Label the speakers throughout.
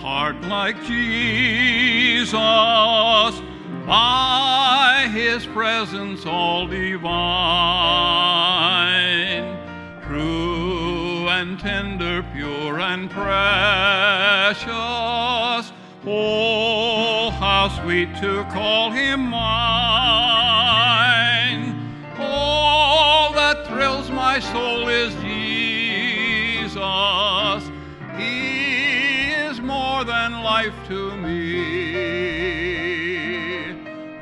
Speaker 1: Heart like Jesus, by his presence all divine, true and tender, pure and precious. Oh, how sweet to call him mine. All that thrills my soul is life to me.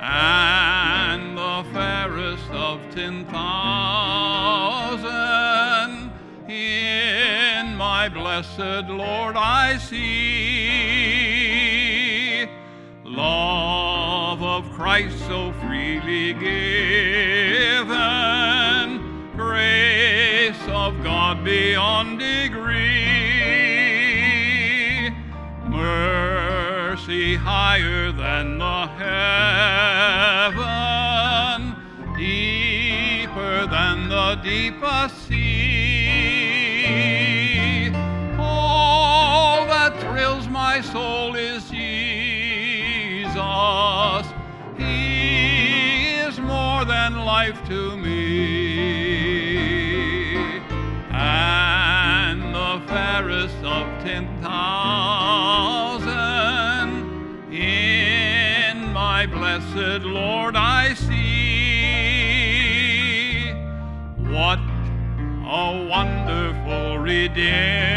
Speaker 1: And the fairest of ten thousand in my blessed Lord I see. Love of Christ so freely given, grace of God beyond degree, higher than the heaven, deeper than the deepest sea. All that thrills my soul is Jesus. He is more than life to me. Redemption!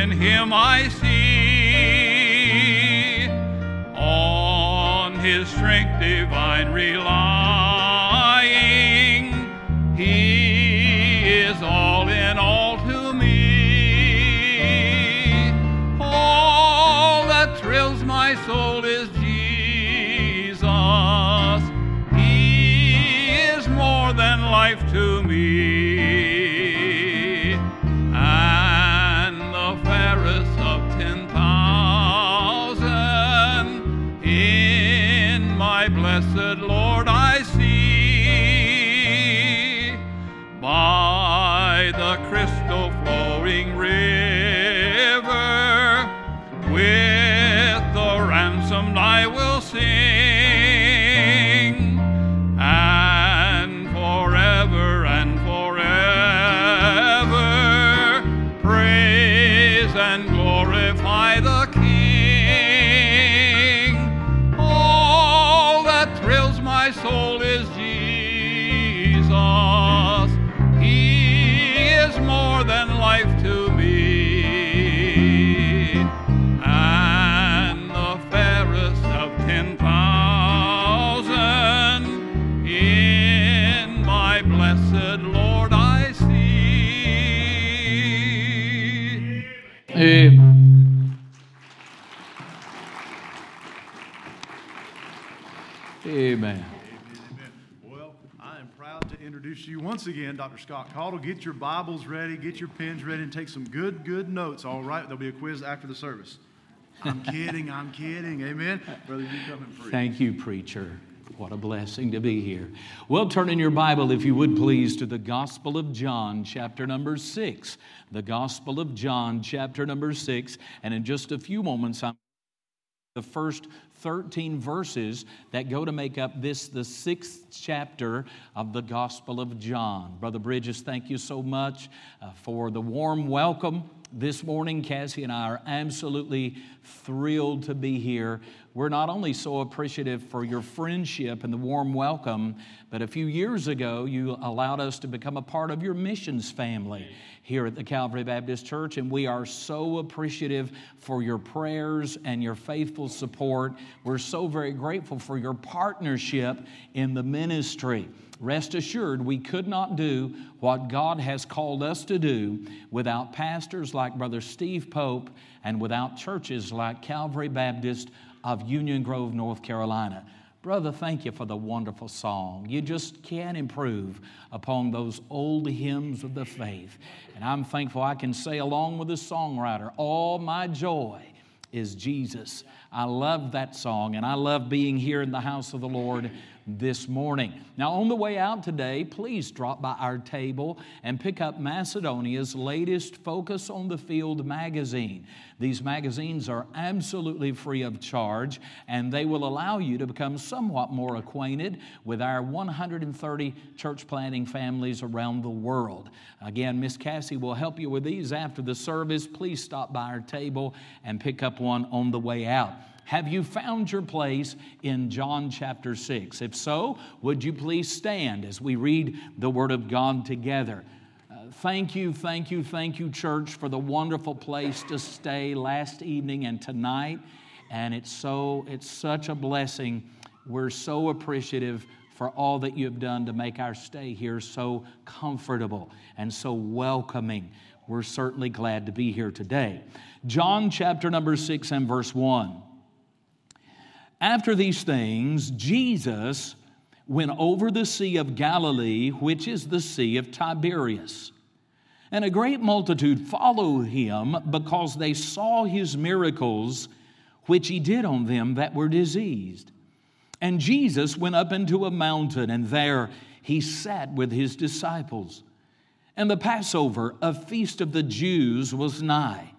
Speaker 1: In him I see. On his strength divine relying, And the fairest of ten thousand in my blessed Lord I see.
Speaker 2: Amen. Amen.
Speaker 3: Amen. Well, I am proud to introduce you once again, Dr. Scott Caudle. Get your Bibles ready, get your pens ready, and take some good, good notes. All right, there'll be a quiz after the service. I'm kidding, I'm kidding. Amen. Brother, you come and preach.
Speaker 2: Thank you, preacher. What a blessing to be here. Well, turn in your Bible, if you would please, to the Gospel of John, chapter number six. The Gospel of John, chapter number six. And in just a few moments, I'm the first 13 verses that go to make up this, the sixth chapter of the Gospel of John. Brother Bridges, thank you so much uh, for the warm welcome this morning. Cassie and I are absolutely thrilled to be here we're not only so appreciative for your friendship and the warm welcome, but a few years ago, you allowed us to become a part of your missions family here at the Calvary Baptist Church, and we are so appreciative for your prayers and your faithful support. We're so very grateful for your partnership in the ministry. Rest assured, we could not do what God has called us to do without pastors like Brother Steve Pope and without churches like Calvary Baptist of Union Grove, North Carolina. Brother, thank you for the wonderful song. You just can't improve upon those old hymns of the faith. And I'm thankful I can say, along with the songwriter, all my joy is Jesus. I love that song, and I love being here in the house of the Lord this morning. Now, on the way out today, please drop by our table and pick up Macedonia's latest Focus on the Field magazine. These magazines are absolutely free of charge, and they will allow you to become somewhat more acquainted with our 130 church planting families around the world. Again, Miss Cassie will help you with these after the service. Please stop by our table and pick up one on the way out. Have you found your place in John chapter 6? If so, would you please stand as we read the Word of God together? Uh, thank you, thank you, thank you, church, for the wonderful place to stay last evening and tonight. And it's so, it's such a blessing. We're so appreciative for all that you've done to make our stay here so comfortable and so welcoming. We're certainly glad to be here today. John chapter number 6 and verse 1. After these things, Jesus went over the Sea of Galilee, which is the Sea of Tiberias. And a great multitude followed him because they saw his miracles which he did on them that were diseased. And Jesus went up into a mountain, and there he sat with his disciples. And the Passover, a feast of the Jews, was nigh.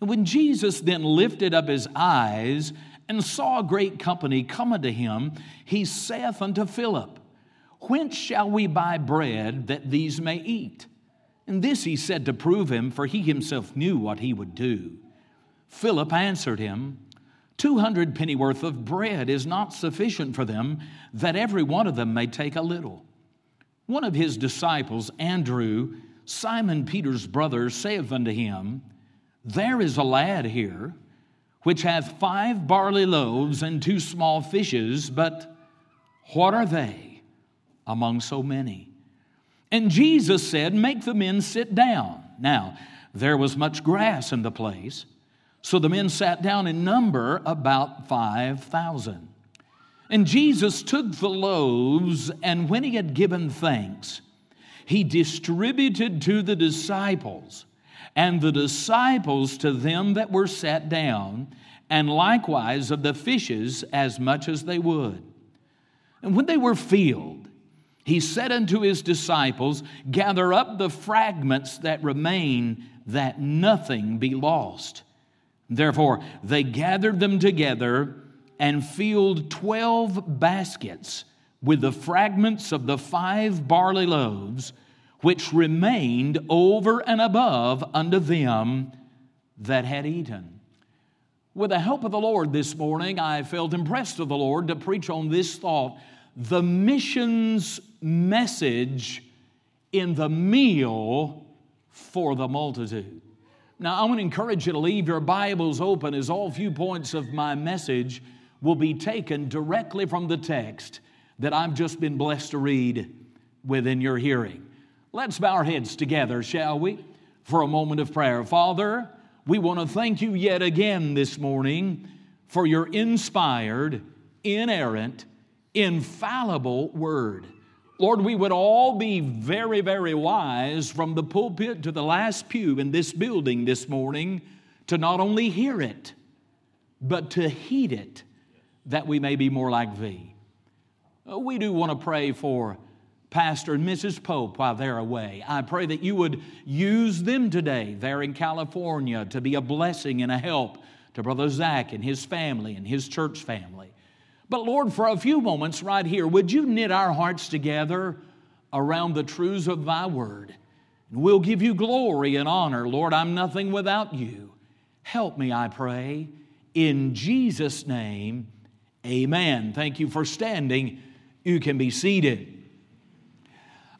Speaker 2: And when Jesus then lifted up his eyes and saw a great company come unto him, he saith unto Philip, Whence shall we buy bread that these may eat? And this he said to prove him, for he himself knew what he would do. Philip answered him, Two hundred pennyworth of bread is not sufficient for them, that every one of them may take a little. One of his disciples, Andrew, Simon Peter's brother, saith unto him, There is a lad here which hath five barley loaves and two small fishes, but what are they among so many? And Jesus said, Make the men sit down. Now, there was much grass in the place, so the men sat down in number about 5,000. And Jesus took the loaves, and when he had given thanks, he distributed to the disciples and the disciples to them that were sat down, and likewise of the fishes as much as they would. And when they were filled, he said unto his disciples, Gather up the fragments that remain, that nothing be lost. Therefore, they gathered them together and filled twelve baskets with the fragments of the five barley loaves which remained over and above unto them that had eaten. With the help of the Lord this morning, I felt impressed of the Lord to preach on this thought the missions message in the meal for the multitude. Now, I want to encourage you to leave your Bibles open as all few points of my message will be taken directly from the text that I've just been blessed to read within your hearing. Let's bow our heads together, shall we, for a moment of prayer. Father, we want to thank you yet again this morning for your inspired, inerrant, infallible word. Lord, we would all be very, very wise from the pulpit to the last pew in this building this morning to not only hear it, but to heed it, that we may be more like thee. We do want to pray for Pastor and Mrs. Pope while they're away. I pray that you would use them today there in California to be a blessing and a help to Brother Zach and his family and his church family. But Lord, for a few moments right here, would you knit our hearts together around the truths of thy word? And we'll give you glory and honor. Lord, I'm nothing without you. Help me, I pray, In Jesus' name, amen. Thank you for standing. You can be seated.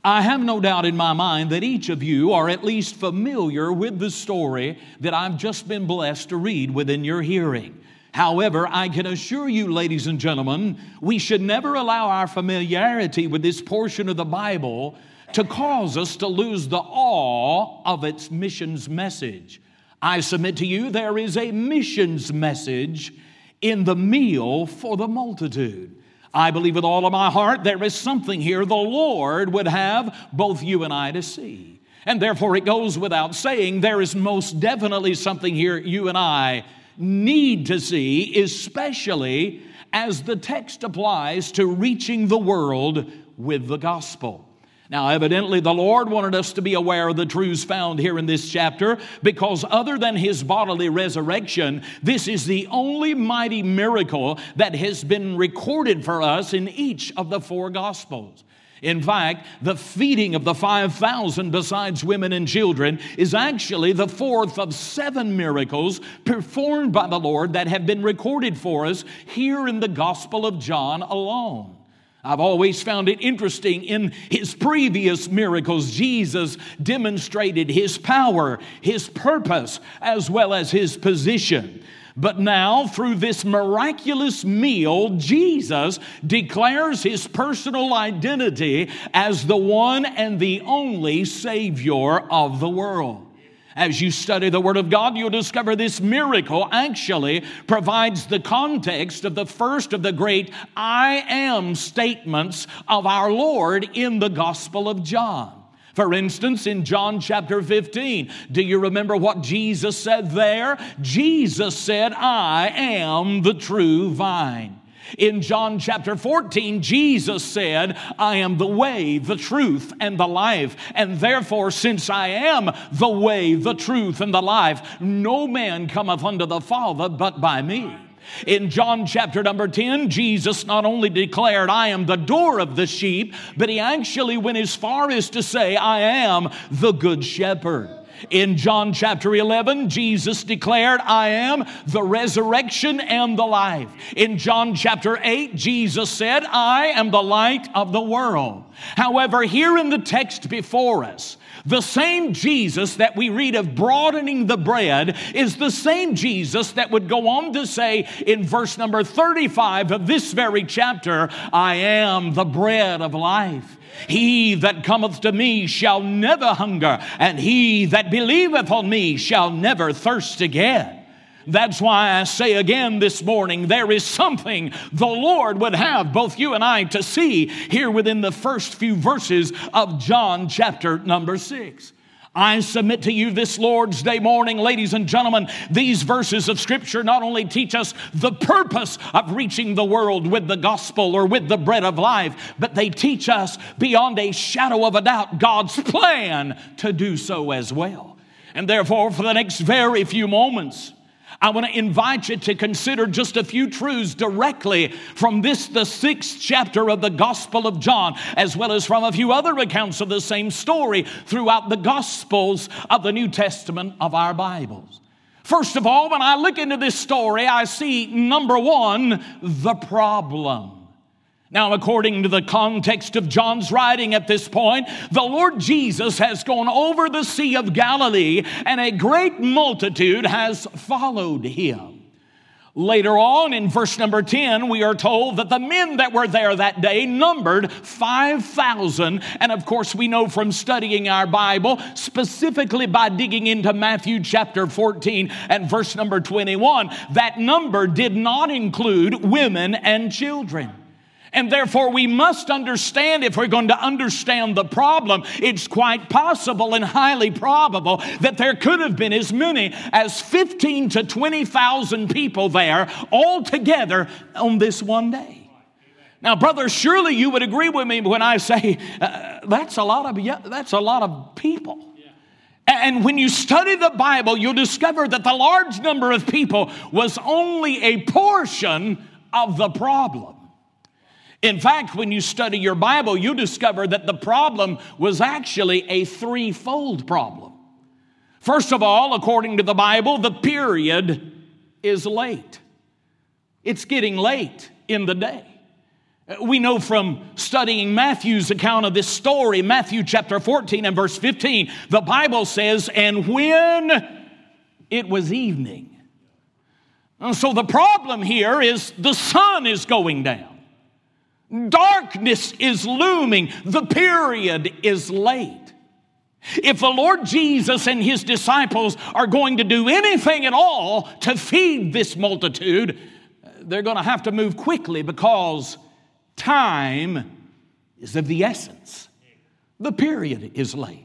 Speaker 2: I have no doubt in my mind that each of you are at least familiar with the story that I've just been blessed to read within your hearing. However, I can assure you, ladies and gentlemen, we should never allow our familiarity with this portion of the Bible to cause us to lose the awe of its missions message. I submit to you, there is a missions message in the meal for the multitude. I believe with all of my heart there is something here the Lord would have both you and I to see. And therefore, it goes without saying, there is most definitely something here you and I need to see, especially as the text applies to reaching the world with the gospel. Now, evidently, the Lord wanted us to be aware of the truths found here in this chapter because, other than his bodily resurrection, this is the only mighty miracle that has been recorded for us in each of the four Gospels. In fact, the feeding of the 5,000 besides women and children is actually the fourth of seven miracles performed by the Lord that have been recorded for us here in the Gospel of John alone. I've always found it interesting in his previous miracles, Jesus demonstrated his power, his purpose, as well as his position. But now, through this miraculous meal, Jesus declares his personal identity as the one and the only Savior of the world. As you study the Word of God, you'll discover this miracle actually provides the context of the first of the great I am statements of our Lord in the Gospel of John. For instance, in John chapter 15, do you remember what Jesus said there? Jesus said, I am the true vine. In John chapter 14, Jesus said, I am the way, the truth, and the life. And therefore, since I am the way, the truth, and the life, no man cometh unto the Father but by me. In John chapter number 10, Jesus not only declared, I am the door of the sheep, but he actually went as far as to say, I am the good shepherd. In John chapter 11, Jesus declared, I am the resurrection and the life. In John chapter 8, Jesus said, I am the light of the world. However, here in the text before us, the same Jesus that we read of broadening the bread is the same Jesus that would go on to say in verse number 35 of this very chapter, I am the bread of life. He that cometh to me shall never hunger, and he that believeth on me shall never thirst again. That's why I say again this morning there is something the Lord would have both you and I to see here within the first few verses of John chapter number six. I submit to you this Lord's Day morning, ladies and gentlemen, these verses of Scripture not only teach us the purpose of reaching the world with the gospel or with the bread of life, but they teach us beyond a shadow of a doubt God's plan to do so as well. And therefore, for the next very few moments, I want to invite you to consider just a few truths directly from this, the sixth chapter of the Gospel of John, as well as from a few other accounts of the same story throughout the Gospels of the New Testament of our Bibles. First of all, when I look into this story, I see number one, the problem. Now, according to the context of John's writing at this point, the Lord Jesus has gone over the Sea of Galilee and a great multitude has followed him. Later on in verse number 10, we are told that the men that were there that day numbered 5,000. And of course, we know from studying our Bible, specifically by digging into Matthew chapter 14 and verse number 21, that number did not include women and children. And therefore, we must understand if we're going to understand the problem, it's quite possible and highly probable that there could have been as many as 15 to 20,000 people there all together on this one day. Now, brother, surely you would agree with me when I say uh, that's a lot of yeah, that's a lot of people. And when you study the Bible, you'll discover that the large number of people was only a portion of the problem. In fact, when you study your Bible, you discover that the problem was actually a threefold problem. First of all, according to the Bible, the period is late. It's getting late in the day. We know from studying Matthew's account of this story, Matthew chapter 14 and verse 15, the Bible says, And when it was evening. And so the problem here is the sun is going down, darkness is looming, the period is late. If the Lord Jesus and his disciples are going to do anything at all to feed this multitude, they're going to have to move quickly because time is of the essence. The period is late.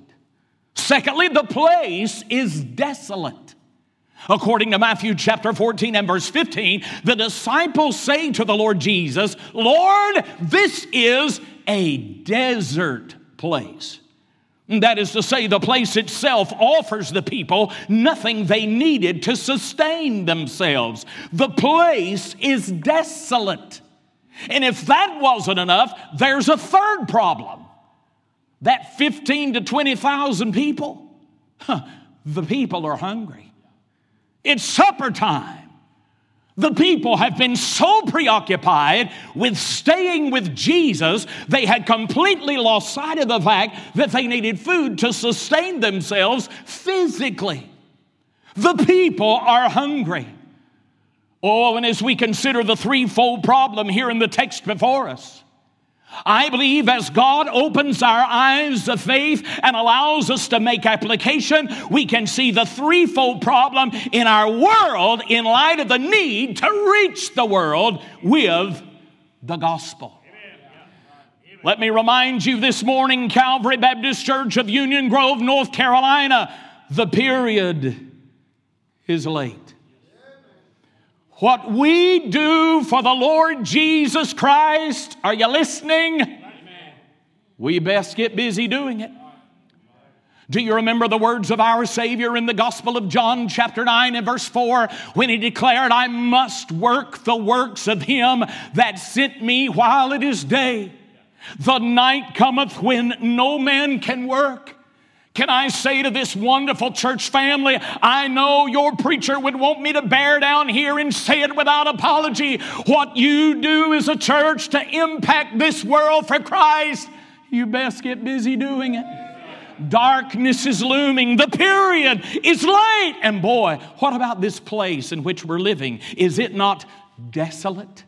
Speaker 2: Secondly, the place is desolate. According to Matthew chapter 14 and verse 15, the disciples say to the Lord Jesus, Lord, this is a desert place. That is to say, the place itself offers the people nothing they needed to sustain themselves. The place is desolate. And if that wasn't enough, there's a third problem. That 15 to 20,000 people, huh, the people are hungry. It's supper time. The people have been so preoccupied with staying with Jesus, they had completely lost sight of the fact that they needed food to sustain themselves physically. The people are hungry. Oh, and as we consider the threefold problem here in the text before us, I believe as God opens our eyes of faith and allows us to make application, we can see the threefold problem in our world in light of the need to reach the world with the gospel. Let me remind you this morning, Calvary Baptist Church of Union Grove, North Carolina, the period is late. What we do for the Lord Jesus Christ, are you listening? We best get busy doing it. Do you remember the words of our Savior in the Gospel of John, chapter 9 and verse 4, when he declared, I must work the works of him that sent me while it is day? The night cometh when no man can work. Can I say to this wonderful church family, I know your preacher would want me to bear down here and say it without apology. What you do as a church to impact this world for Christ, you best get busy doing it. Darkness is looming. The period is late. And boy, what about this place in which we're living? Is it not desolate?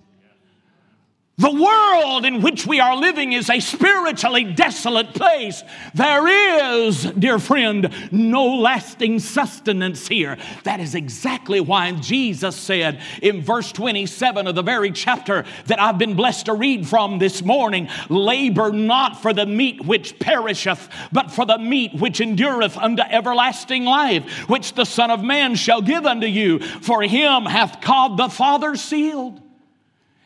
Speaker 2: The world in which we are living is a spiritually desolate place. There is, dear friend, no lasting sustenance here. That is exactly why Jesus said in verse 27 of the very chapter that I've been blessed to read from this morning labor not for the meat which perisheth, but for the meat which endureth unto everlasting life, which the Son of Man shall give unto you. For him hath God the Father sealed.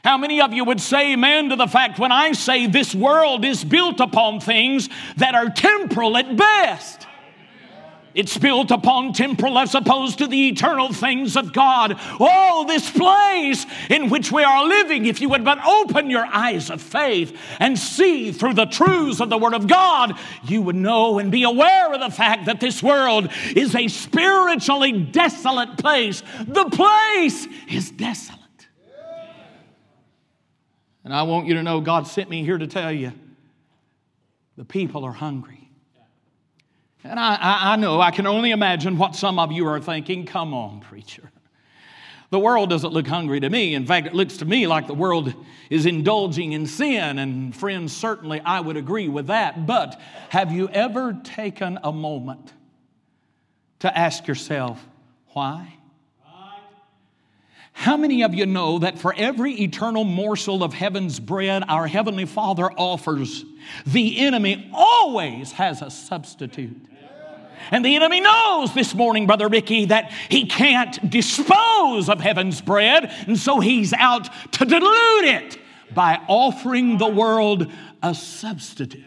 Speaker 2: How many of you would say amen to the fact when I say this world is built upon things that are temporal at best? It's built upon temporal as opposed to the eternal things of God. Oh, this place in which we are living, if you would but open your eyes of faith and see through the truths of the Word of God, you would know and be aware of the fact that this world is a spiritually desolate place. The place is desolate. And I want you to know God sent me here to tell you the people are hungry. And I, I, I, know, I can only imagine what some of you are thinking. Come on, preacher. The world doesn't look hungry to me. In fact, it looks to me like the world is indulging in sin. And friends, certainly I would agree with that. But have you ever taken a moment to ask yourself, why? How many of you know that for every eternal morsel of heaven's bread our Heavenly Father offers, the enemy always has a substitute? And the enemy knows this morning, Brother Ricky, that he can't dispose of heaven's bread, and so he's out to dilute it by offering the world a substitute.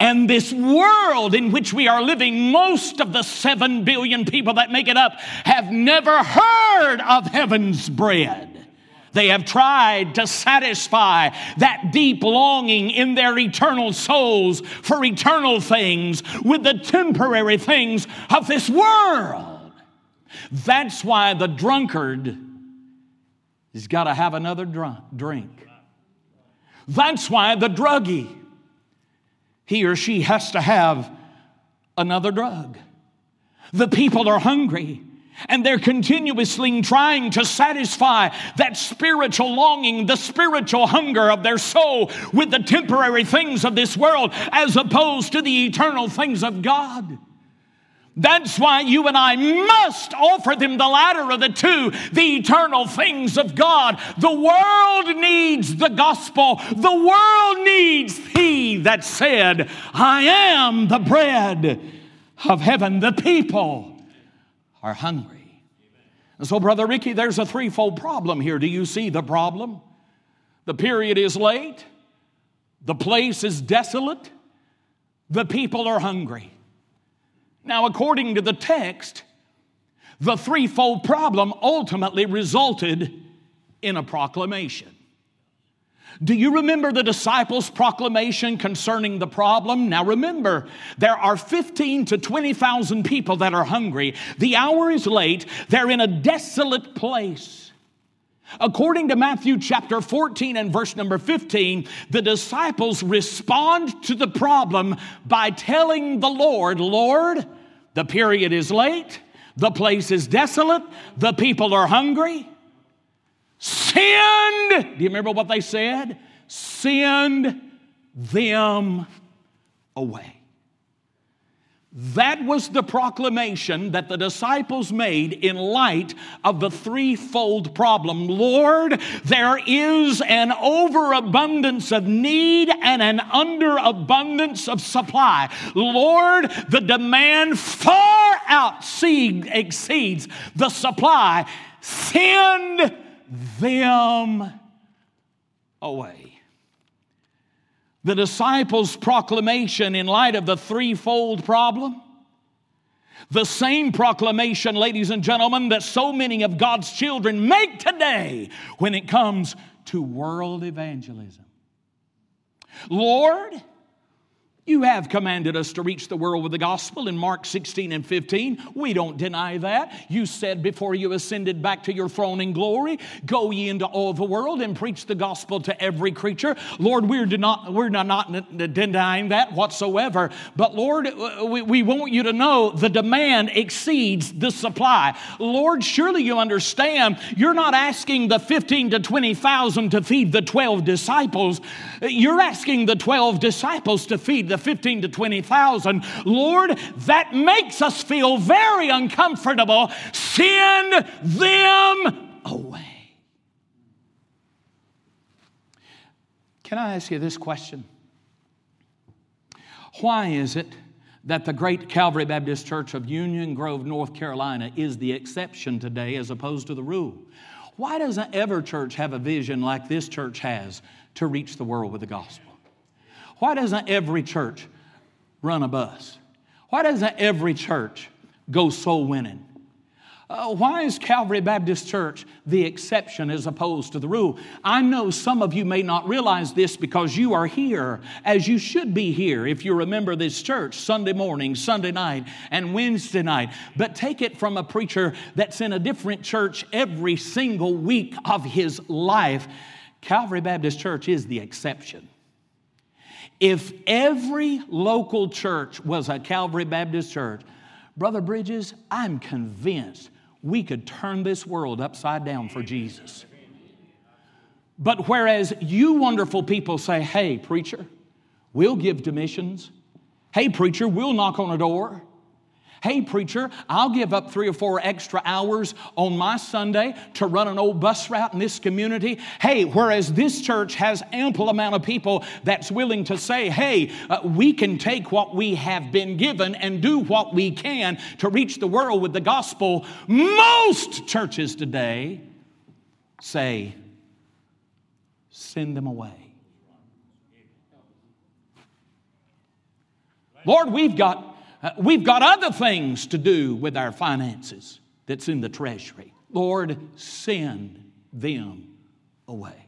Speaker 2: And this world in which we are living, most of the seven billion people that make it up have never heard of heaven's bread. They have tried to satisfy that deep longing in their eternal souls for eternal things with the temporary things of this world. That's why the drunkard He's got to have another drink. That's why the druggie, he or she has to have another drug. The people are hungry and they're continuously trying to satisfy that spiritual longing, the spiritual hunger of their soul with the temporary things of this world as opposed to the eternal things of God. That's why you and I must offer them the latter of the two, the eternal things of God. The world needs the gospel. The world needs He that said, I am the bread of heaven. The people are hungry. And so, Brother Ricky, there's a threefold problem here. Do you see the problem? The period is late, the place is desolate, the people are hungry. Now, according to the text, the threefold problem ultimately resulted in a proclamation. Do you remember the disciples' proclamation concerning the problem? Now remember, there are 15 to 20,000 people that are hungry. The hour is late. They're in a desolate place. According to Matthew chapter 14 and verse number 15, the disciples respond to the problem by telling the Lord, Lord, the period is late, the place is desolate, the people are hungry. Send, do you remember what they said? Send them away. That was the proclamation that the disciples made in light of the threefold problem. Lord, there is an overabundance of need and an underabundance of supply. Lord, the demand far out exceeds the supply. Send them away. The disciples' proclamation in light of the threefold problem. The same proclamation, ladies and gentlemen, that so many of God's children make today when it comes to world evangelism. Lord, you have commanded us to reach the world with the gospel in Mark 16 and 15. We don't deny that. You said before you ascended back to your throne in glory, go ye into all the world and preach the gospel to every creature. Lord, we're not, we're not denying that whatsoever. But Lord, we, we want you to know the demand exceeds the supply. Lord, surely you understand you're not asking the 15 to 20,000 to feed the 12 disciples. You're asking the 12 disciples to feed the 15 to 20,000. Lord, that makes us feel very uncomfortable. Send them away. Can I ask you this question? Why is it that the great Calvary Baptist Church of Union Grove, North Carolina, is the exception today as opposed to the rule? Why doesn't every church have a vision like this church has to reach the world with the gospel? Why doesn't every church run a bus? Why doesn't every church go soul winning? Uh, why is Calvary Baptist Church the exception as opposed to the rule? I know some of you may not realize this because you are here as you should be here if you remember this church Sunday morning, Sunday night, and Wednesday night. But take it from a preacher that's in a different church every single week of his life. Calvary Baptist Church is the exception. If every local church was a Calvary Baptist church, Brother Bridges, I'm convinced we could turn this world upside down for Jesus. But whereas you wonderful people say, hey, preacher, we'll give to missions. Hey, preacher, we'll knock on a door. Hey, preacher, I'll give up three or four extra hours on my Sunday to run an old bus route in this community. Hey, whereas this church has ample amount of people that's willing to say, hey, uh, we can take what we have been given and do what we can to reach the world with the gospel. Most churches today say, send them away. Lord, we've got Uh, we've got other things to do with our finances that's in the treasury. Lord, send them away.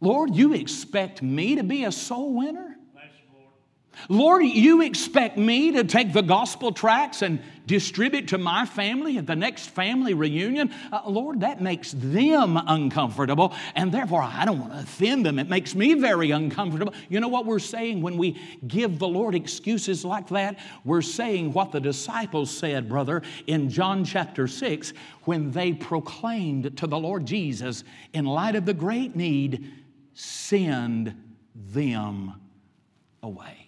Speaker 2: Lord, you expect me to be a soul winner? Lord, you expect me to take the gospel tracts and distribute to my family at the next family reunion? Uh, Lord, that makes them uncomfortable, and therefore I don't want to offend them. It makes me very uncomfortable. You know what we're saying when we give the Lord excuses like that? We're saying what the disciples said, brother, in John chapter 6 when they proclaimed to the Lord Jesus, in light of the great need, send them away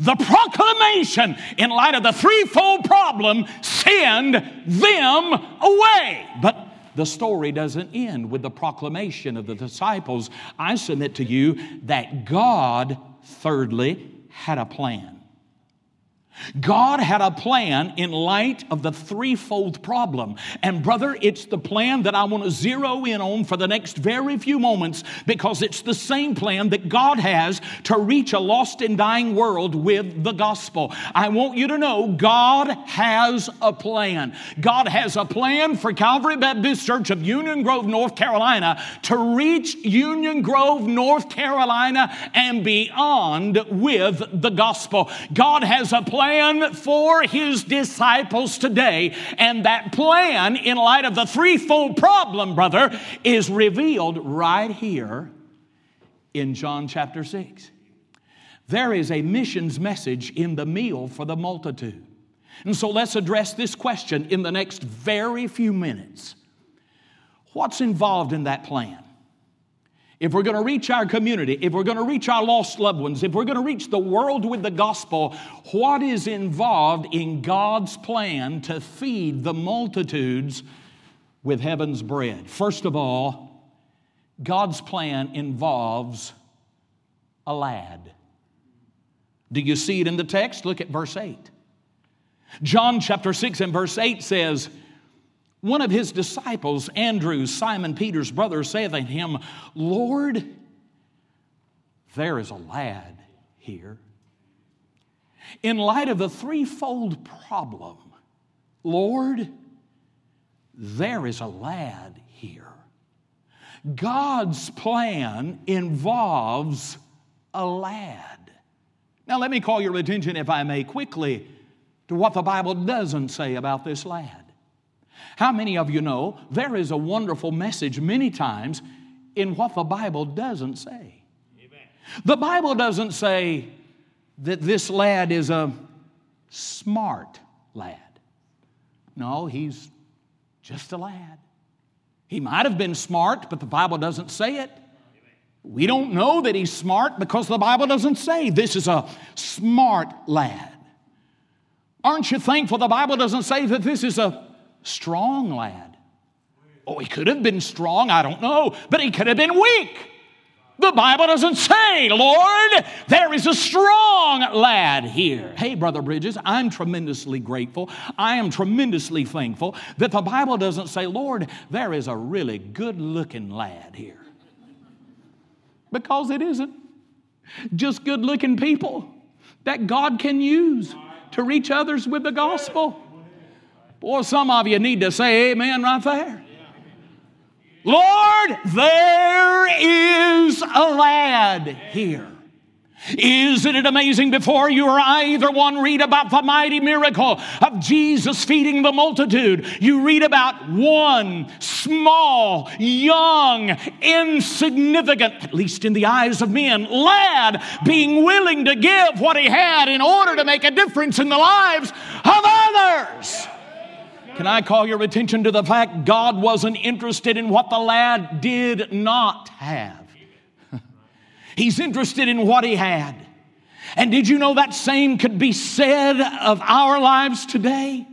Speaker 2: the proclamation in light of the threefold problem send them away. But the story doesn't end with the proclamation of the disciples. I submit to you that God, thirdly, had a plan. God had a plan in light of the threefold problem. And, brother, it's the plan that I want to zero in on for the next very few moments because it's the same plan that God has to reach a lost and dying world with the gospel. I want you to know God has a plan. God has a plan for Calvary Baptist Church of Union Grove, North Carolina to reach Union Grove, North Carolina and beyond with the gospel. God has a plan plan for his disciples today. And that plan, in light of the threefold problem, brother, is revealed right here in John chapter 6. There is a missions message in the meal for the multitude. And so let's address this question in the next very few minutes. What's involved in that plan? If we're going to reach our community, if we're going to reach our lost loved ones, if we're going to reach the world with the gospel, what is involved in God's plan to feed the multitudes with heaven's bread? First of all, God's plan involves a lad. Do you see it in the text? Look at verse 8. John chapter 6 and verse 8 says, one of his disciples, Andrew, Simon Peter's brother, saith unto him, Lord, there is a lad here. In light of the threefold problem, Lord, there is a lad here. God's plan involves a lad. Now, let me call your attention, if I may, quickly to what the Bible doesn't say about this lad. How many of you know there is a wonderful message many times in what the Bible doesn't say? Amen. The Bible doesn't say that this lad is a smart lad. No, he's just a lad. He might have been smart, but the Bible doesn't say it. We don't know that he's smart because the Bible doesn't say this is a smart lad. Aren't you thankful the Bible doesn't say that this is a strong lad. Oh, he could have been strong, I don't know, but he could have been weak. The Bible doesn't say, Lord, there is a strong lad here. Hey, Brother Bridges, I'm tremendously grateful. I am tremendously thankful that the Bible doesn't say, Lord, there is a really good looking lad here. Because it isn't. Just good looking people that God can use to reach others with the gospel. Boy, some of you need to say amen right there. Lord, there is a lad here. Isn't it amazing before you or I either one read about the mighty miracle of Jesus feeding the multitude? You read about one small, young, insignificant, at least in the eyes of men, lad being willing to give what he had in order to make a difference in the lives of others. Can I call your attention to the fact God wasn't interested in what the lad did not have? He's interested in what he had. And did you know that same could be said of our lives today?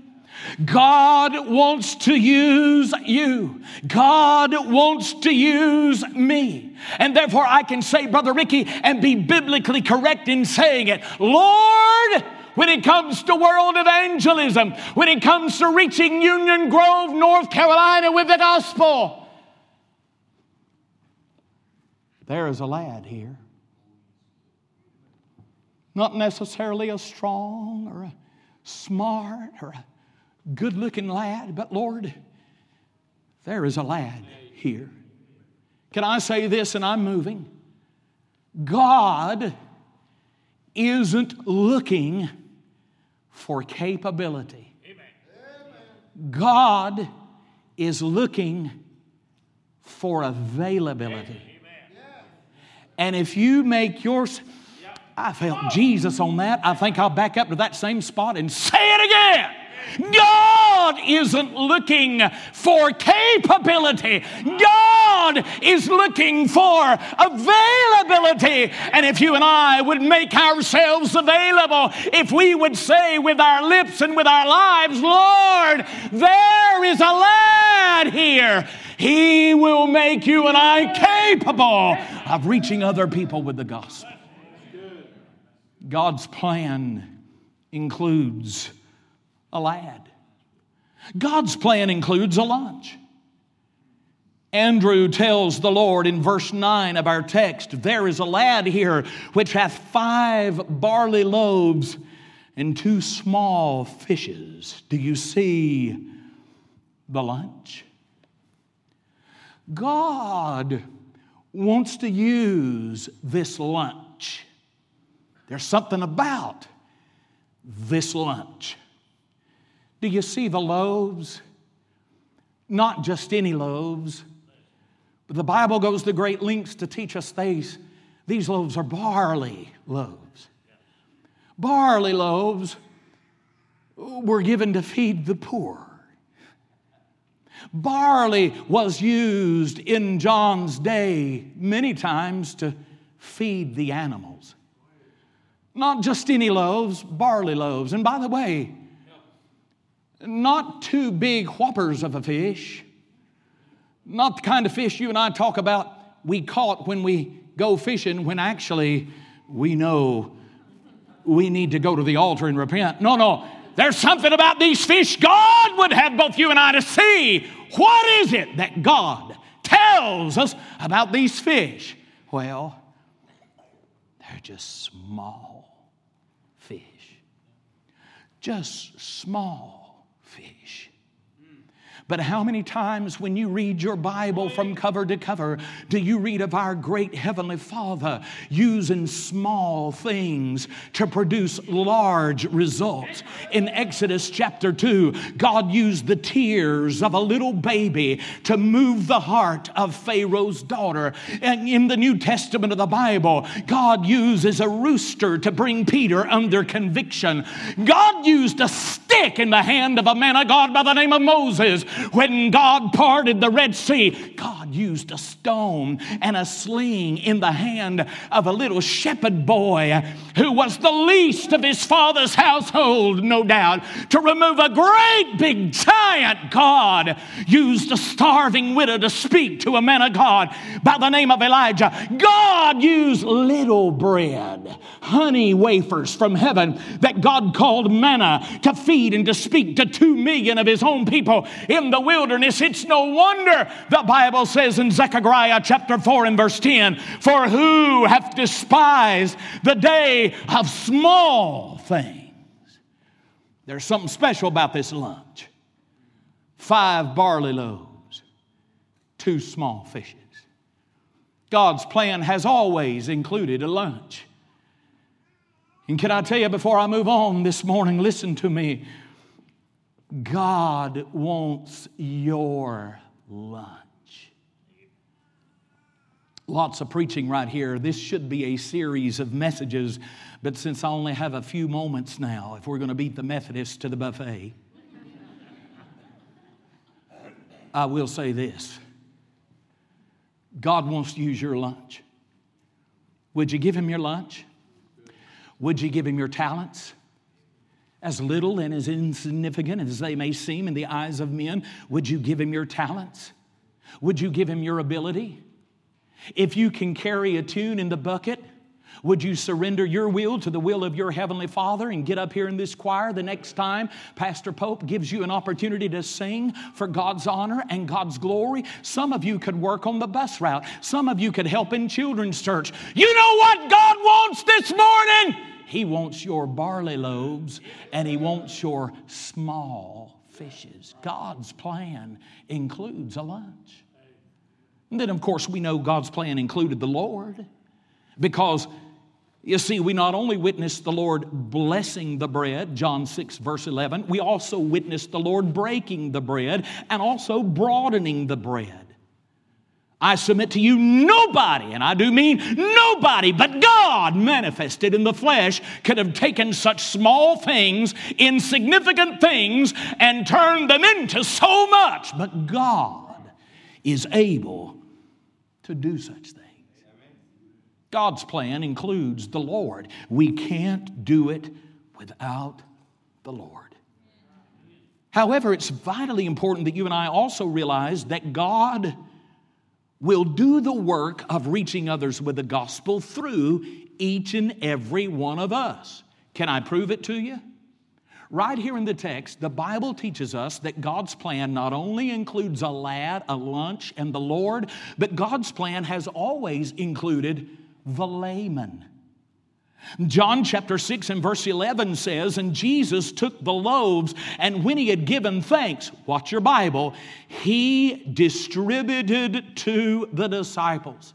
Speaker 2: God wants to use you. God wants to use me. And therefore, I can say, Brother Ricky, and be biblically correct in saying it Lord, when it comes to world evangelism, when it comes to reaching Union Grove, North Carolina with the gospel. There is a lad here. Not necessarily a strong or a smart or a good looking lad, but Lord, there is a lad here. Can I say this and I'm moving? God isn't looking for capability. God is looking for availability. And if you make yours, I felt Jesus on that. I think I'll back up to that same spot and say it again. God isn't looking for capability. God is looking for availability. And if you and I would make ourselves available, if we would say with our lips and with our lives, Lord, there is a lad here. He will make you and I capable of reaching other people with the gospel. God's plan includes a lad. God's plan includes a lunch. Andrew tells the Lord in verse 9 of our text, There is a lad here which hath five barley loaves and two small fishes. Do you see the lunch? God wants to use this lunch. There's something about this lunch. Do you see the loaves? Not just any loaves, but the Bible goes to great lengths to teach us these. These loaves are barley loaves. Barley loaves were given to feed the poor. Barley was used in John's day many times to feed the animals. Not just any loaves, barley loaves. And by the way, not two big whoppers of a fish, not the kind of fish you and I talk about we caught when we go fishing, when actually we know we need to go to the altar and repent. No, no. There's something about these fish God would have both you and I to see. What is it that God tells us about these fish? Well, they're just small fish. Just small. But how many times when you read your Bible from cover to cover do you read of our great Heavenly Father using small things to produce large results? In Exodus chapter 2, God used the tears of a little baby to move the heart of Pharaoh's daughter. And in the New Testament of the Bible, God uses a rooster to bring Peter under conviction. God used a stick in the hand of a man of God by the name of Moses when God parted the Red Sea, God used a stone and a sling in the hand of a little shepherd boy who was the least of his father's household, no doubt, to remove a great big giant. God used a starving widow to speak to a man of God by the name of Elijah. God used little bread, honey wafers from heaven that God called manna to feed and to speak to two million of his own people in the wilderness. It's no wonder the Bible says in Zechariah chapter 4 and verse 10 For who hath despised the day of small things? There's something special about this lunch five barley loaves, two small fishes. God's plan has always included a lunch. And can I tell you before I move on this morning, listen to me. God wants your lunch. Lots of preaching right here. This should be a series of messages, but since I only have a few moments now, if we're going to beat the Methodists to the buffet, I will say this God wants to use your lunch. Would you give him your lunch? Would you give him your talents? As little and as insignificant as they may seem in the eyes of men, would you give him your talents? Would you give him your ability? If you can carry a tune in the bucket, would you surrender your will to the will of your Heavenly Father and get up here in this choir the next time Pastor Pope gives you an opportunity to sing for God's honor and God's glory? Some of you could work on the bus route, some of you could help in children's church. You know what God wants this morning? He wants your barley loaves and He wants your small fishes. God's plan includes a lunch. And then, of course, we know God's plan included the Lord because You see, we not only witnessed the Lord blessing the bread, John 6, verse 11, we also witnessed the Lord breaking the bread and also broadening the bread. I submit to you, nobody, and I do mean nobody, but God manifested in the flesh could have taken such small things, insignificant things, and turned them into so much. But God is able to do such things. God's plan includes the Lord. We can't do it without the Lord. However, it's vitally important that you and I also realize that God will do the work of reaching others with the gospel through each and every one of us. Can I prove it to you? Right here in the text, the Bible teaches us that God's plan not only includes a lad, a lunch, and the Lord, but God's plan has always included the layman. John chapter 6 and verse 11 says, And Jesus took the loaves, and when he had given thanks, watch your Bible, he distributed to the disciples.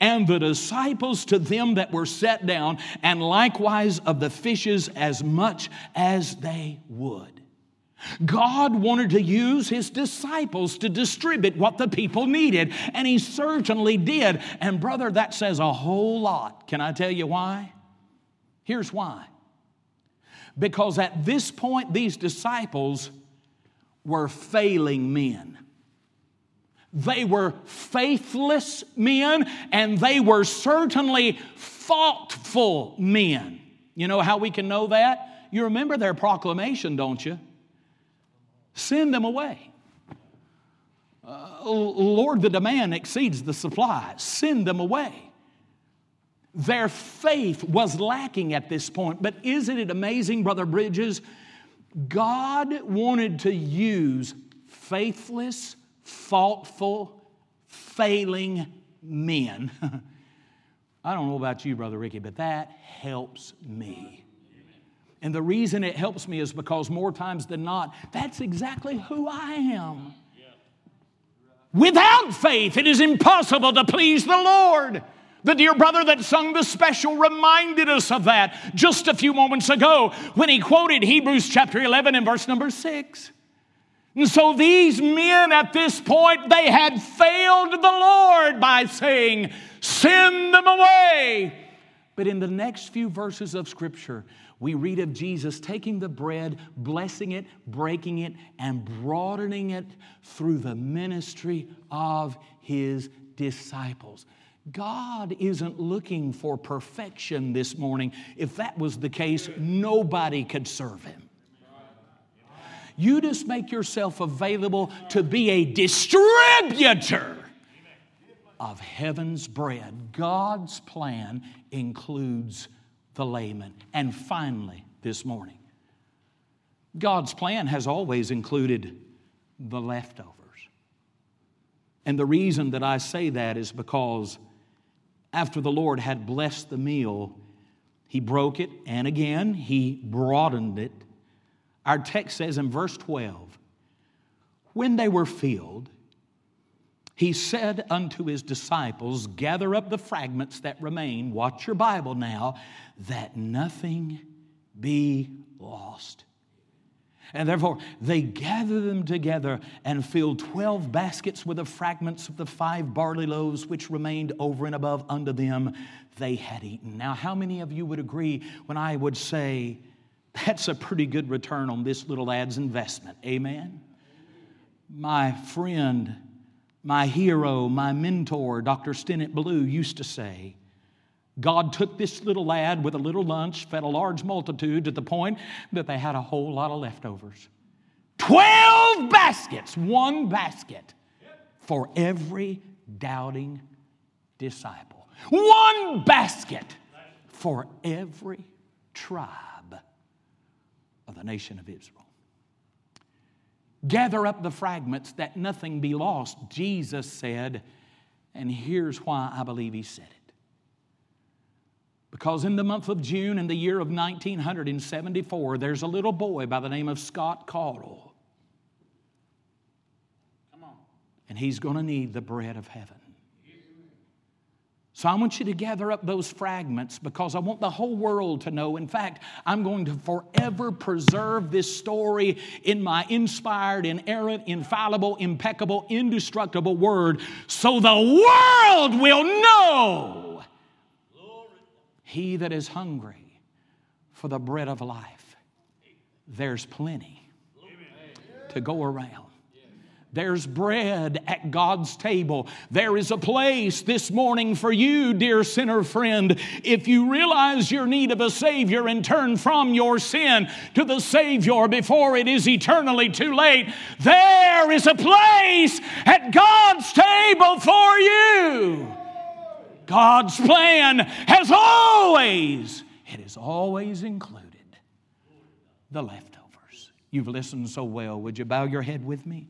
Speaker 2: And the disciples to them that were set down, and likewise of the fishes as much as they would. God wanted to use his disciples to distribute what the people needed, and he certainly did. And, brother, that says a whole lot. Can I tell you why? Here's why. Because at this point, these disciples were failing men. They were faithless men, and they were certainly faultful men. You know how we can know that? You remember their proclamation, don't you? Send them away. Uh, Lord, the demand exceeds the supply. Send them away. Their faith was lacking at this point. But isn't it amazing, Brother Bridges? God wanted to use faithless, faultful, failing men. I don't know about you, Brother Ricky, but that helps me. And the reason it helps me is because more times than not, that's exactly who I am. Without faith, it is impossible to please the Lord. The dear brother that sung the special reminded us of that just a few moments ago when he quoted Hebrews chapter 11 and verse number 6. And so these men at this point, they had failed the Lord by saying, Send them away. But in the next few verses of Scripture, we read of Jesus taking the bread, blessing it, breaking it, and broadening it through the ministry of his disciples. God isn't looking for perfection this morning. If that was the case, nobody could serve him. You just make yourself available to be a distributor of heaven's bread. God's plan includes the layman. And finally, this morning, God's plan has always included the leftovers. And the reason that I say that is because after the Lord had blessed the meal, he broke it, and again, he broadened it. Our text says in verse 12, when they were filled, he said unto his disciples, Gather up the fragments that remain, watch your Bible now, that nothing be lost. And therefore, they gathered them together and filled 12 baskets with the fragments of the five barley loaves which remained over and above unto them they had eaten. Now, how many of you would agree when I would say, that's a pretty good return on this little lad's investment? Amen? My friend, my hero, my mentor, Dr. Stennett Blue, used to say, God took this little lad with a little lunch, fed a large multitude to the point that they had a whole lot of leftovers. Twelve baskets, one basket for every doubting disciple. One basket for every tribe of the nation of Israel. Gather up the fragments that nothing be lost, Jesus said, and here's why I believe he said it. Because in the month of June in the year of 1974, there's a little boy by the name of Scott Caudle. And he's going to need the bread of heaven. So I want you to gather up those fragments because I want the whole world to know. In fact, I'm going to forever preserve this story in my inspired, inerrant, infallible, impeccable, indestructible word so the world will know he that is hungry for the bread of life, there's plenty to go around. There's bread at God's table. There is a place this morning for you, dear sinner friend. If you realize your need of a Savior and turn from your sin to the Savior before it is eternally too late, there is a place at God's table for you. God's plan has always, it has always included the leftovers. You've listened so well. Would you bow your head with me?